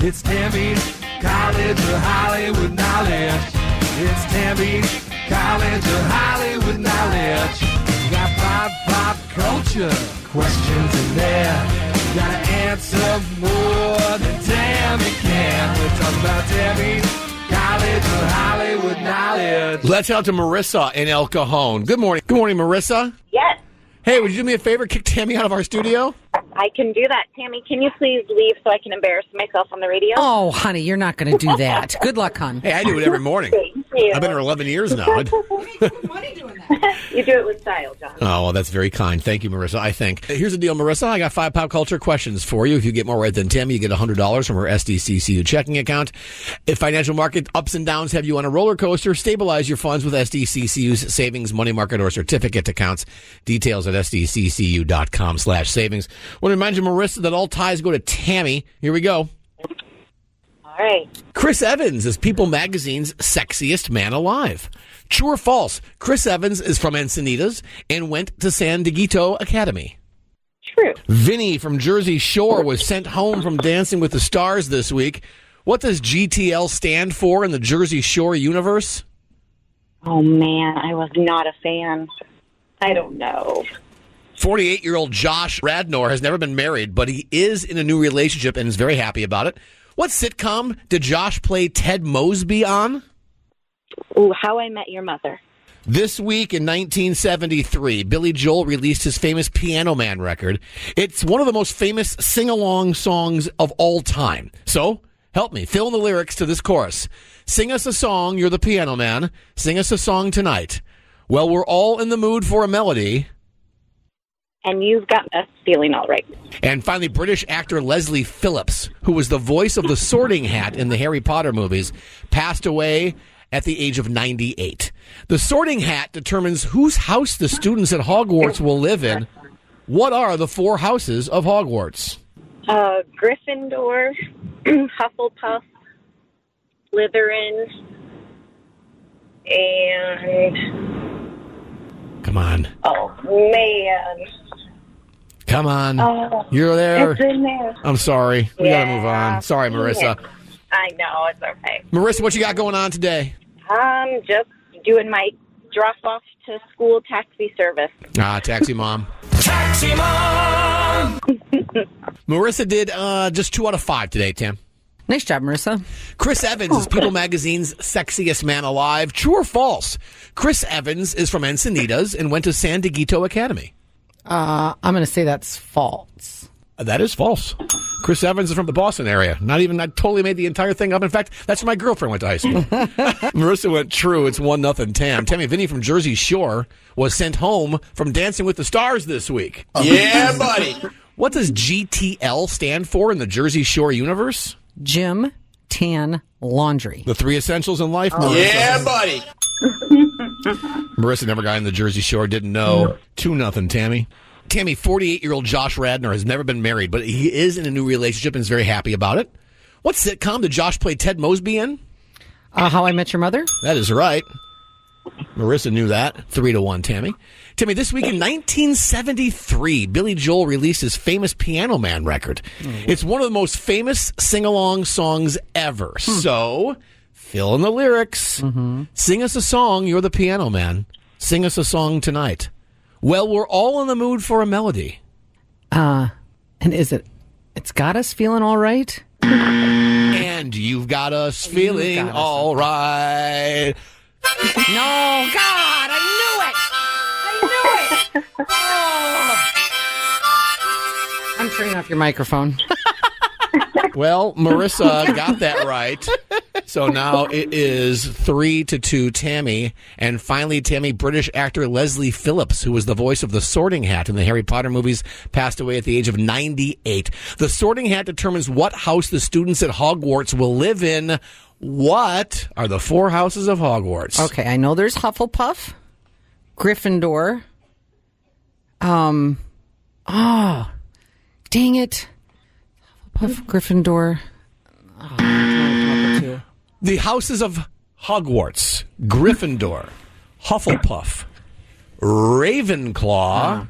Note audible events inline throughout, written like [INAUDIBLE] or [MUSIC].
It's Tammy's College of Hollywood Knowledge. It's Tammy's College of Hollywood Knowledge. You got pop, pop culture questions in there. You gotta answer more than Tammy can. We're talking about Tammy's College of Hollywood Knowledge. Let's out to Marissa in El Cajon. Good morning. Good morning, Marissa. Yes, Hey, would you do me a favor? Kick Tammy out of our studio? I can do that. Tammy, can you please leave so I can embarrass myself on the radio? Oh, honey, you're not going to do that. Good luck, hon. Hey, I do it every morning. [LAUGHS] Thank you. I've been here 11 years now. I'd- [LAUGHS] You do it with style, John. Oh, well, that's very kind. Thank you, Marissa. I think. Here's the deal, Marissa. I got five pop culture questions for you. If you get more right than Tammy, you get $100 from her SDCCU checking account. If financial market ups and downs have you on a roller coaster, stabilize your funds with SDCCU's savings, money market, or certificate accounts. Details at SDCCU.com slash savings. I want to remind you, Marissa, that all ties go to Tammy. Here we go. Right. Chris Evans is People Magazine's sexiest man alive. True or false? Chris Evans is from Encinitas and went to San Dieguito Academy. True. Vinny from Jersey Shore was sent home from Dancing with the Stars this week. What does GTL stand for in the Jersey Shore universe? Oh, man, I was not a fan. I don't know. 48 year old Josh Radnor has never been married, but he is in a new relationship and is very happy about it. What sitcom did Josh play Ted Mosby on? Ooh, How I Met Your Mother. This week in 1973, Billy Joel released his famous Piano Man record. It's one of the most famous sing along songs of all time. So, help me, fill in the lyrics to this chorus. Sing us a song, you're the piano man. Sing us a song tonight. Well, we're all in the mood for a melody. And you've got us feeling all right. And finally, British actor Leslie Phillips, who was the voice of the sorting hat in the Harry Potter movies, passed away at the age of 98. The sorting hat determines whose house the students at Hogwarts will live in. What are the four houses of Hogwarts? Uh, Gryffindor, [CLEARS THROAT] Hufflepuff, Slytherin, and Come on. oh man, Come on. Oh, You're there. it's in there. I'm sorry. We gotta move on. Sorry, Marissa. I know it's okay. Marissa, what you got going on today? Um, just doing my drop off to school taxi service. Ah, taxi mom. Taxi Mom! [LAUGHS] Marissa did uh, just two out of five today, Tim. Nice job, Marissa. Chris Evans is People Magazine's sexiest man alive. True or false? Chris Evans is from Encinitas and went to San Dieguito Academy. Uh, I'm going to say that's false. Uh, That is false. Chris Evans is from the Boston area. Not even, I totally made the entire thing up. In fact, that's where my girlfriend went to high school. [LAUGHS] [LAUGHS] Marissa went true. It's one nothing Tam. Tammy Vinny from Jersey Shore was sent home from Dancing with the Stars this week. Yeah, buddy. What does GTL stand for in the Jersey Shore universe? Gym Tan Laundry. The three essentials in life? Marissa. Yeah, buddy. [LAUGHS] Marissa never got in the Jersey Shore, didn't know. Two nothing, Tammy. Tammy, 48 year old Josh Radnor has never been married, but he is in a new relationship and is very happy about it. What sitcom did Josh play Ted Mosby in? Uh, How I Met Your Mother? That is right. Marissa knew that. Three to one, Tammy. Tammy, this week in 1973, Billy Joel released his famous Piano Man record. It's one of the most famous sing along songs ever. So, fill in the lyrics. Sing us a song, you're the piano man. Sing us a song tonight. Well, we're all in the mood for a melody. Uh, and is it? It's got us feeling all right. And you've got us feeling got us. all right. No, God, I knew it. I knew it. Oh. I'm turning off your microphone. [LAUGHS] Well, Marissa got that right. So now it is three to two, Tammy. And finally, Tammy, British actor Leslie Phillips, who was the voice of the Sorting Hat in the Harry Potter movies, passed away at the age of 98. The Sorting Hat determines what house the students at Hogwarts will live in. What are the four houses of Hogwarts? Okay, I know there's Hufflepuff, Gryffindor. Um, oh, dang it. Hufflepuff, Gryffindor. Oh, I don't know what to do. The houses of Hogwarts, Gryffindor, Hufflepuff, Ravenclaw, uh-huh.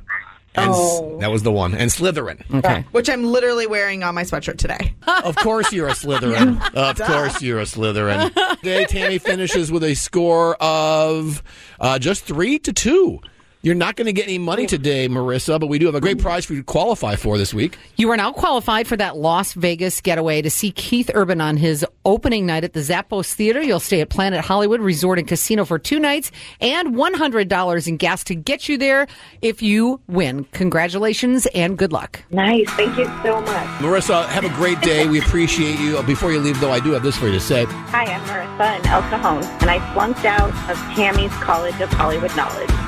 And S- that was the one, and Slytherin. Okay. Which I'm literally wearing on my sweatshirt today. [LAUGHS] Of course you're a Slytherin. of course you're a Slytherin. Today, Tammy finishes with a score of uh, just three to two. You're not going to get any money today, Marissa, but we do have a great mm. prize for you to qualify for this week. You are now qualified for that Las Vegas getaway to see Keith Urban on his opening night at the Zappos Theater. You'll stay at Planet Hollywood Resort and Casino for two nights and $100 in gas to get you there if you win. Congratulations and good luck. Nice. Thank you so much. Marissa, have a great day. We appreciate you. Before you leave, though, I do have this for you to say. Hi, I'm Marissa in El Cajon, and I flunked out of Tammy's College of Hollywood Knowledge.